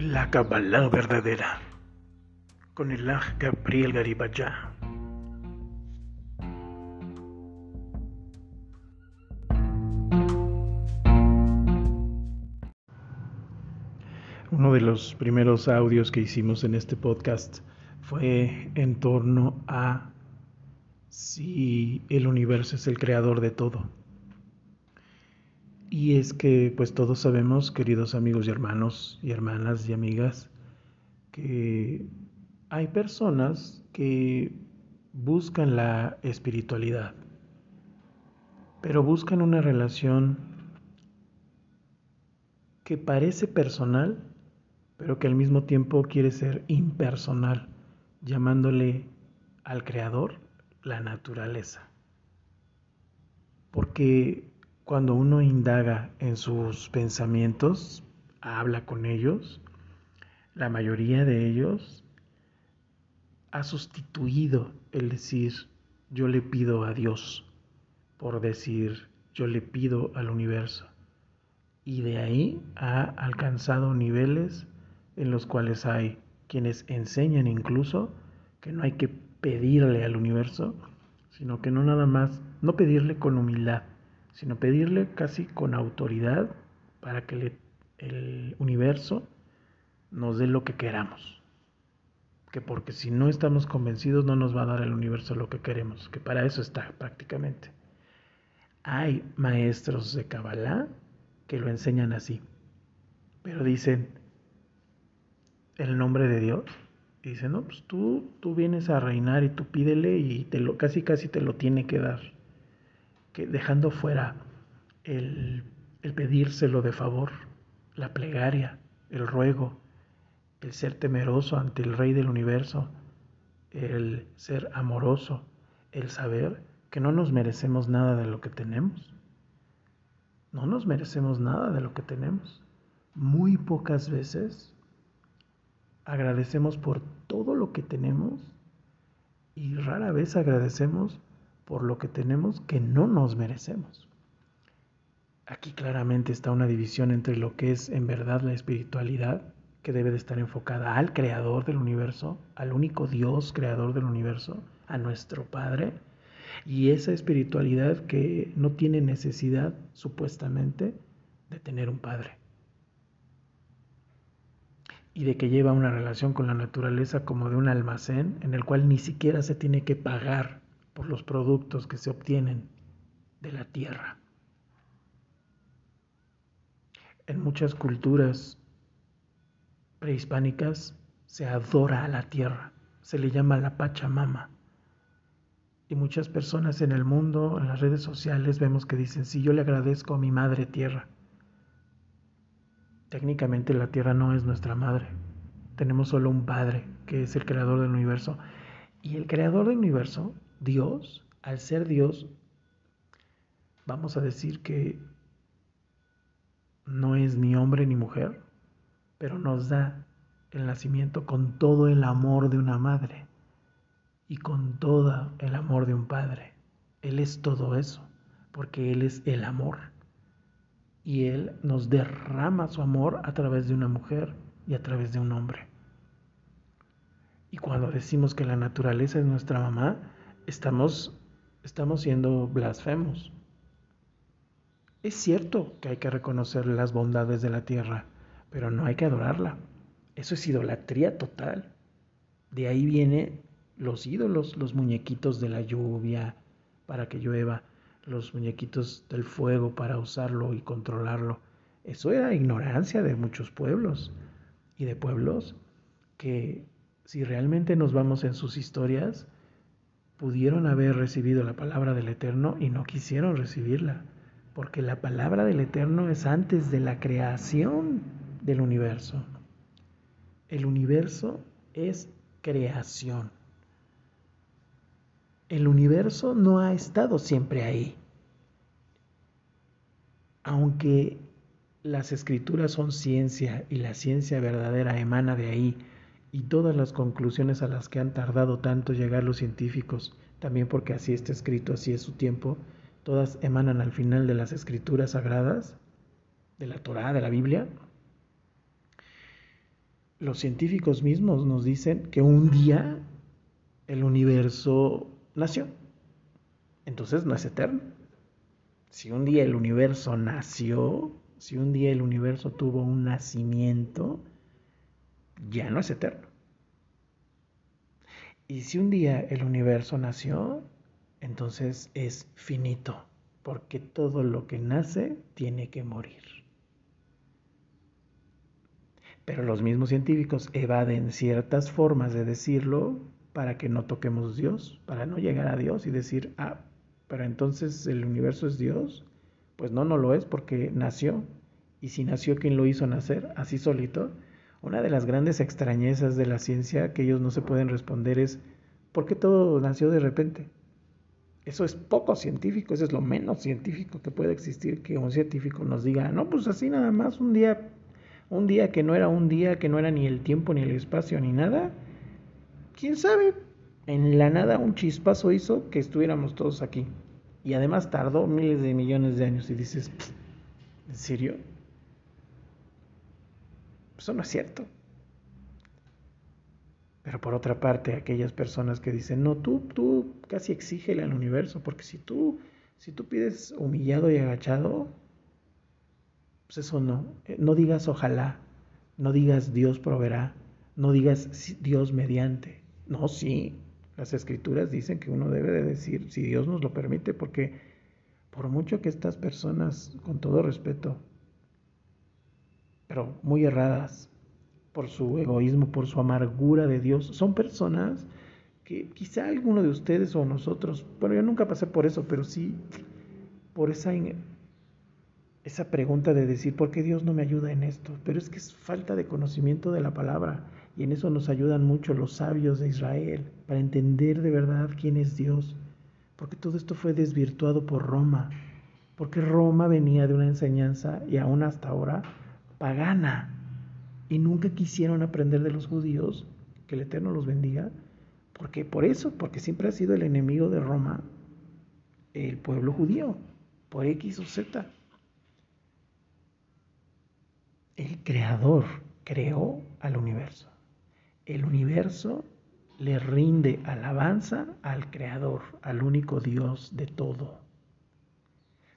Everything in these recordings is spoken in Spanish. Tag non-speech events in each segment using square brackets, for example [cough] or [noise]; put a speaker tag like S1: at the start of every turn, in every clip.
S1: La Kabbalah verdadera con el Aj Gabriel Garibaya. Uno de los primeros audios que hicimos en este podcast fue en torno a si el universo es el creador de todo. Y es que pues todos sabemos, queridos amigos y hermanos y hermanas y amigas, que hay personas que buscan la espiritualidad, pero buscan una relación que parece personal, pero que al mismo tiempo quiere ser impersonal, llamándole al creador la naturaleza. Porque cuando uno indaga en sus pensamientos, habla con ellos, la mayoría de ellos ha sustituido el decir yo le pido a Dios por decir yo le pido al universo. Y de ahí ha alcanzado niveles en los cuales hay quienes enseñan incluso que no hay que pedirle al universo, sino que no nada más, no pedirle con humildad, sino pedirle casi con autoridad para que el universo nos dé lo que queramos. Que porque si no estamos convencidos no nos va a dar el universo lo que queremos, que para eso está prácticamente. Hay maestros de Kabbalah que lo enseñan así, pero dicen el nombre de Dios. Y dicen, no, pues tú, tú vienes a reinar y tú pídele y te lo, casi casi te lo tiene que dar dejando fuera el, el pedírselo de favor, la plegaria, el ruego, el ser temeroso ante el Rey del universo, el ser amoroso, el saber que no nos merecemos nada de lo que tenemos. No nos merecemos nada de lo que tenemos. Muy pocas veces agradecemos por todo lo que tenemos y rara vez agradecemos por lo que tenemos que no nos merecemos. Aquí claramente está una división entre lo que es en verdad la espiritualidad, que debe de estar enfocada al creador del universo, al único Dios creador del universo, a nuestro Padre, y esa espiritualidad que no tiene necesidad, supuestamente, de tener un Padre. Y de que lleva una relación con la naturaleza como de un almacén en el cual ni siquiera se tiene que pagar por los productos que se obtienen de la tierra. En muchas culturas prehispánicas se adora a la tierra, se le llama la Pachamama. Y muchas personas en el mundo, en las redes sociales, vemos que dicen, si yo le agradezco a mi madre tierra. Técnicamente la tierra no es nuestra madre. Tenemos solo un padre, que es el creador del universo. Y el creador del universo Dios, al ser Dios, vamos a decir que no es ni hombre ni mujer, pero nos da el nacimiento con todo el amor de una madre y con todo el amor de un padre. Él es todo eso, porque Él es el amor. Y Él nos derrama su amor a través de una mujer y a través de un hombre. Y cuando decimos que la naturaleza es nuestra mamá, estamos, estamos siendo blasfemos. Es cierto que hay que reconocer las bondades de la tierra, pero no hay que adorarla. Eso es idolatría total. De ahí vienen los ídolos, los muñequitos de la lluvia para que llueva, los muñequitos del fuego para usarlo y controlarlo. Eso era ignorancia de muchos pueblos y de pueblos que si realmente nos vamos en sus historias, pudieron haber recibido la palabra del Eterno y no quisieron recibirla, porque la palabra del Eterno es antes de la creación del universo. El universo es creación. El universo no ha estado siempre ahí. Aunque las escrituras son ciencia y la ciencia verdadera emana de ahí, y todas las conclusiones a las que han tardado tanto llegar los científicos, también porque así está escrito, así es su tiempo, todas emanan al final de las escrituras sagradas, de la Torá, de la Biblia. los científicos mismos nos dicen que un día el universo nació. Entonces no es eterno. Si un día el universo nació, si un día el universo tuvo un nacimiento, ya no es eterno. Y si un día el universo nació, entonces es finito, porque todo lo que nace tiene que morir. Pero los mismos científicos evaden ciertas formas de decirlo para que no toquemos Dios, para no llegar a Dios y decir, ah, pero entonces el universo es Dios. Pues no, no lo es porque nació. Y si nació, ¿quién lo hizo nacer? Así solito. Una de las grandes extrañezas de la ciencia que ellos no se pueden responder es, ¿por qué todo nació de repente? Eso es poco científico, eso es lo menos científico que puede existir, que un científico nos diga, no, pues así nada más, un día, un día que no era un día, que no era ni el tiempo, ni el espacio, ni nada. ¿Quién sabe? En la nada un chispazo hizo que estuviéramos todos aquí. Y además tardó miles de millones de años y dices, ¿en serio? Eso no es cierto. Pero por otra parte, aquellas personas que dicen, no, tú, tú casi exígele al universo, porque si tú, si tú pides humillado y agachado, pues eso no. Eh, no digas ojalá, no digas Dios proveerá, no digas Dios mediante. No, sí, las escrituras dicen que uno debe de decir, si Dios nos lo permite, porque por mucho que estas personas, con todo respeto, muy erradas, por su egoísmo, por su amargura de Dios. Son personas que quizá alguno de ustedes o nosotros, bueno, yo nunca pasé por eso, pero sí por esa, esa pregunta de decir, ¿por qué Dios no me ayuda en esto? Pero es que es falta de conocimiento de la palabra y en eso nos ayudan mucho los sabios de Israel para entender de verdad quién es Dios. Porque todo esto fue desvirtuado por Roma, porque Roma venía de una enseñanza y aún hasta ahora pagana y nunca quisieron aprender de los judíos, que el Eterno los bendiga, porque por eso, porque siempre ha sido el enemigo de Roma, el pueblo judío, por X o Z. El creador creó al universo. El universo le rinde alabanza al creador, al único Dios de todo.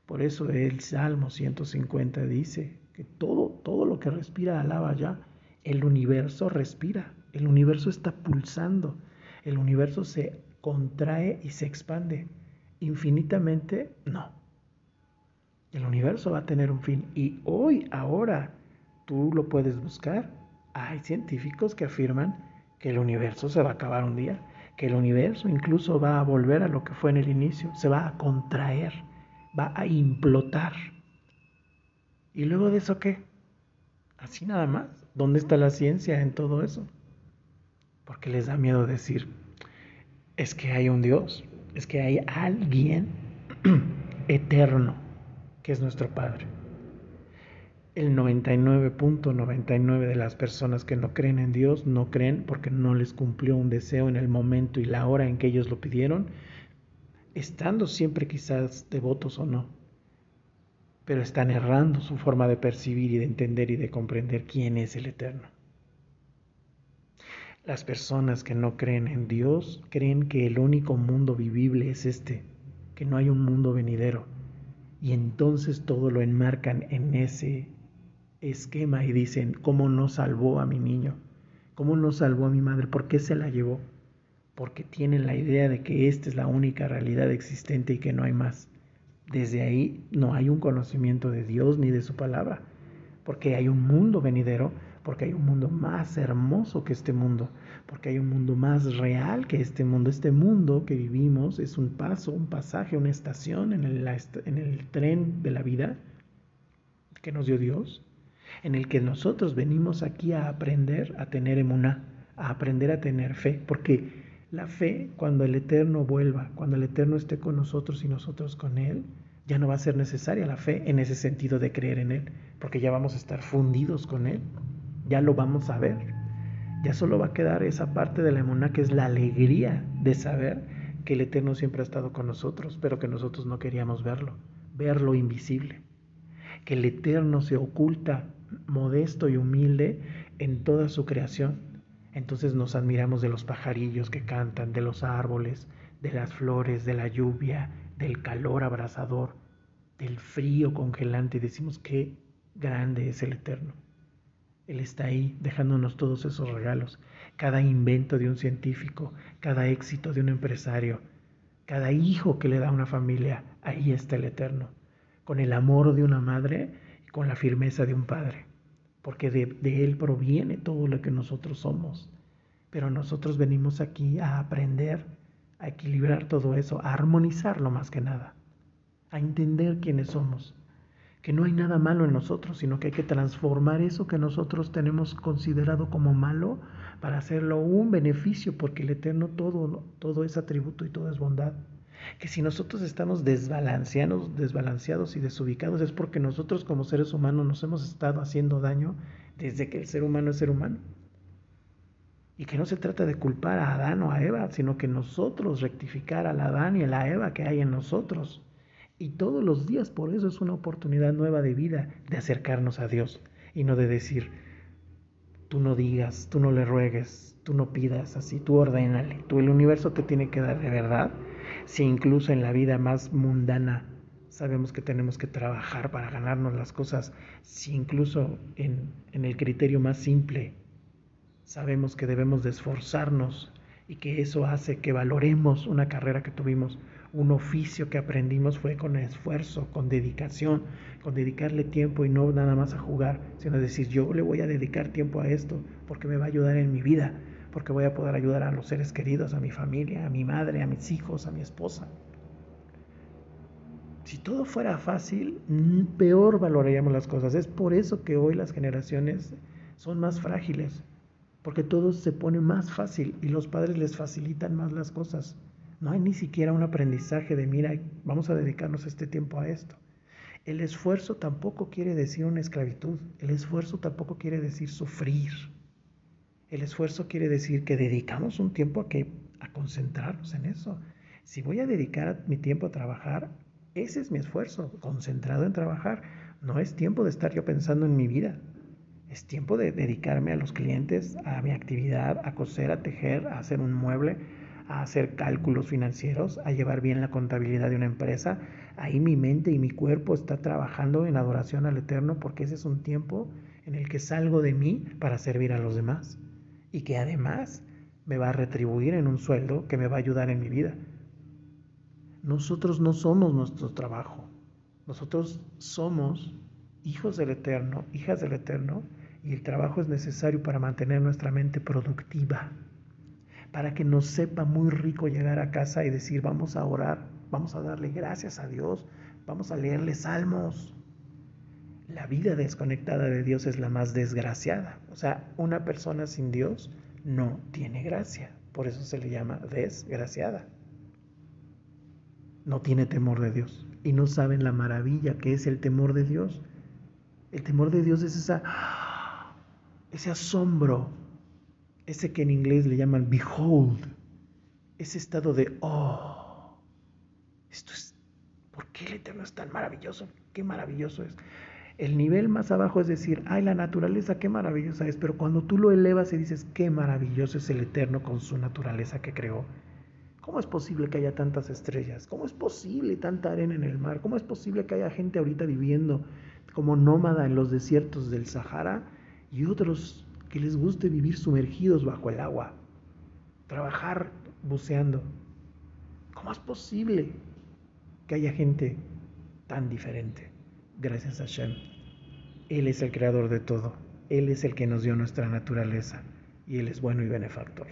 S1: Por eso el Salmo 150 dice, que todo, todo lo que respira alaba ya. El universo respira, el universo está pulsando, el universo se contrae y se expande. Infinitamente, no. El universo va a tener un fin. Y hoy, ahora, tú lo puedes buscar. Hay científicos que afirman que el universo se va a acabar un día, que el universo incluso va a volver a lo que fue en el inicio, se va a contraer, va a implotar. ¿Y luego de eso qué? Así nada más. ¿Dónde está la ciencia en todo eso? Porque les da miedo decir, es que hay un Dios, es que hay alguien [clears throat] eterno, que es nuestro Padre. El 99.99 de las personas que no creen en Dios no creen porque no les cumplió un deseo en el momento y la hora en que ellos lo pidieron, estando siempre quizás devotos o no pero están errando su forma de percibir y de entender y de comprender quién es el Eterno. Las personas que no creen en Dios creen que el único mundo vivible es este, que no hay un mundo venidero, y entonces todo lo enmarcan en ese esquema y dicen, ¿cómo no salvó a mi niño? ¿Cómo no salvó a mi madre? ¿Por qué se la llevó? Porque tienen la idea de que esta es la única realidad existente y que no hay más desde ahí no hay un conocimiento de Dios ni de su palabra, porque hay un mundo venidero, porque hay un mundo más hermoso que este mundo, porque hay un mundo más real que este mundo. Este mundo que vivimos es un paso, un pasaje, una estación en el, en el tren de la vida que nos dio Dios, en el que nosotros venimos aquí a aprender a tener emuná, a aprender a tener fe, porque la fe, cuando el Eterno vuelva, cuando el Eterno esté con nosotros y nosotros con Él, ya no va a ser necesaria la fe en ese sentido de creer en Él, porque ya vamos a estar fundidos con Él, ya lo vamos a ver. Ya solo va a quedar esa parte de la emuná que es la alegría de saber que el Eterno siempre ha estado con nosotros, pero que nosotros no queríamos verlo, ver lo invisible. Que el Eterno se oculta modesto y humilde en toda su creación. Entonces nos admiramos de los pajarillos que cantan, de los árboles, de las flores, de la lluvia, del calor abrasador, del frío congelante y decimos qué grande es el Eterno. Él está ahí dejándonos todos esos regalos. Cada invento de un científico, cada éxito de un empresario, cada hijo que le da una familia, ahí está el Eterno, con el amor de una madre y con la firmeza de un padre, porque de, de Él proviene todo lo que nosotros somos. Pero nosotros venimos aquí a aprender, a equilibrar todo eso, a armonizarlo más que nada a entender quiénes somos, que no hay nada malo en nosotros, sino que hay que transformar eso que nosotros tenemos considerado como malo para hacerlo un beneficio, porque el Eterno todo, todo es atributo y todo es bondad. Que si nosotros estamos desbalanceados, desbalanceados y desubicados es porque nosotros como seres humanos nos hemos estado haciendo daño desde que el ser humano es ser humano. Y que no se trata de culpar a Adán o a Eva, sino que nosotros rectificar al Adán y a la Eva que hay en nosotros y todos los días por eso es una oportunidad nueva de vida, de acercarnos a Dios y no de decir, tú no digas, tú no le ruegues, tú no pidas así, tú ordénale, tú el universo te tiene que dar de verdad, si incluso en la vida más mundana sabemos que tenemos que trabajar para ganarnos las cosas, si incluso en, en el criterio más simple sabemos que debemos de esforzarnos y que eso hace que valoremos una carrera que tuvimos un oficio que aprendimos fue con esfuerzo, con dedicación, con dedicarle tiempo y no nada más a jugar, sino decir yo le voy a dedicar tiempo a esto porque me va a ayudar en mi vida, porque voy a poder ayudar a los seres queridos, a mi familia, a mi madre, a mis hijos, a mi esposa. Si todo fuera fácil, peor valoraríamos las cosas. Es por eso que hoy las generaciones son más frágiles, porque todo se pone más fácil y los padres les facilitan más las cosas. No hay ni siquiera un aprendizaje de, mira, vamos a dedicarnos este tiempo a esto. El esfuerzo tampoco quiere decir una esclavitud. El esfuerzo tampoco quiere decir sufrir. El esfuerzo quiere decir que dedicamos un tiempo a, que, a concentrarnos en eso. Si voy a dedicar mi tiempo a trabajar, ese es mi esfuerzo, concentrado en trabajar. No es tiempo de estar yo pensando en mi vida. Es tiempo de dedicarme a los clientes, a mi actividad, a coser, a tejer, a hacer un mueble, a hacer cálculos financieros, a llevar bien la contabilidad de una empresa, ahí mi mente y mi cuerpo está trabajando en adoración al Eterno porque ese es un tiempo en el que salgo de mí para servir a los demás y que además me va a retribuir en un sueldo que me va a ayudar en mi vida. Nosotros no somos nuestro trabajo, nosotros somos hijos del Eterno, hijas del Eterno, y el trabajo es necesario para mantener nuestra mente productiva para que nos sepa muy rico llegar a casa y decir, vamos a orar, vamos a darle gracias a Dios, vamos a leerle salmos. La vida desconectada de Dios es la más desgraciada. O sea, una persona sin Dios no tiene gracia. Por eso se le llama desgraciada. No tiene temor de Dios. Y no saben la maravilla que es el temor de Dios. El temor de Dios es esa, ese asombro ese que en inglés le llaman behold, ese estado de, oh, esto es, ¿por qué el Eterno es tan maravilloso? Qué maravilloso es. El nivel más abajo es decir, ay, la naturaleza, qué maravillosa es, pero cuando tú lo elevas y dices, qué maravilloso es el Eterno con su naturaleza que creó. ¿Cómo es posible que haya tantas estrellas? ¿Cómo es posible tanta arena en el mar? ¿Cómo es posible que haya gente ahorita viviendo como nómada en los desiertos del Sahara y otros que les guste vivir sumergidos bajo el agua, trabajar buceando. ¿Cómo es posible que haya gente tan diferente? Gracias a Shem. Él es el creador de todo. Él es el que nos dio nuestra naturaleza y Él es bueno y benefactor.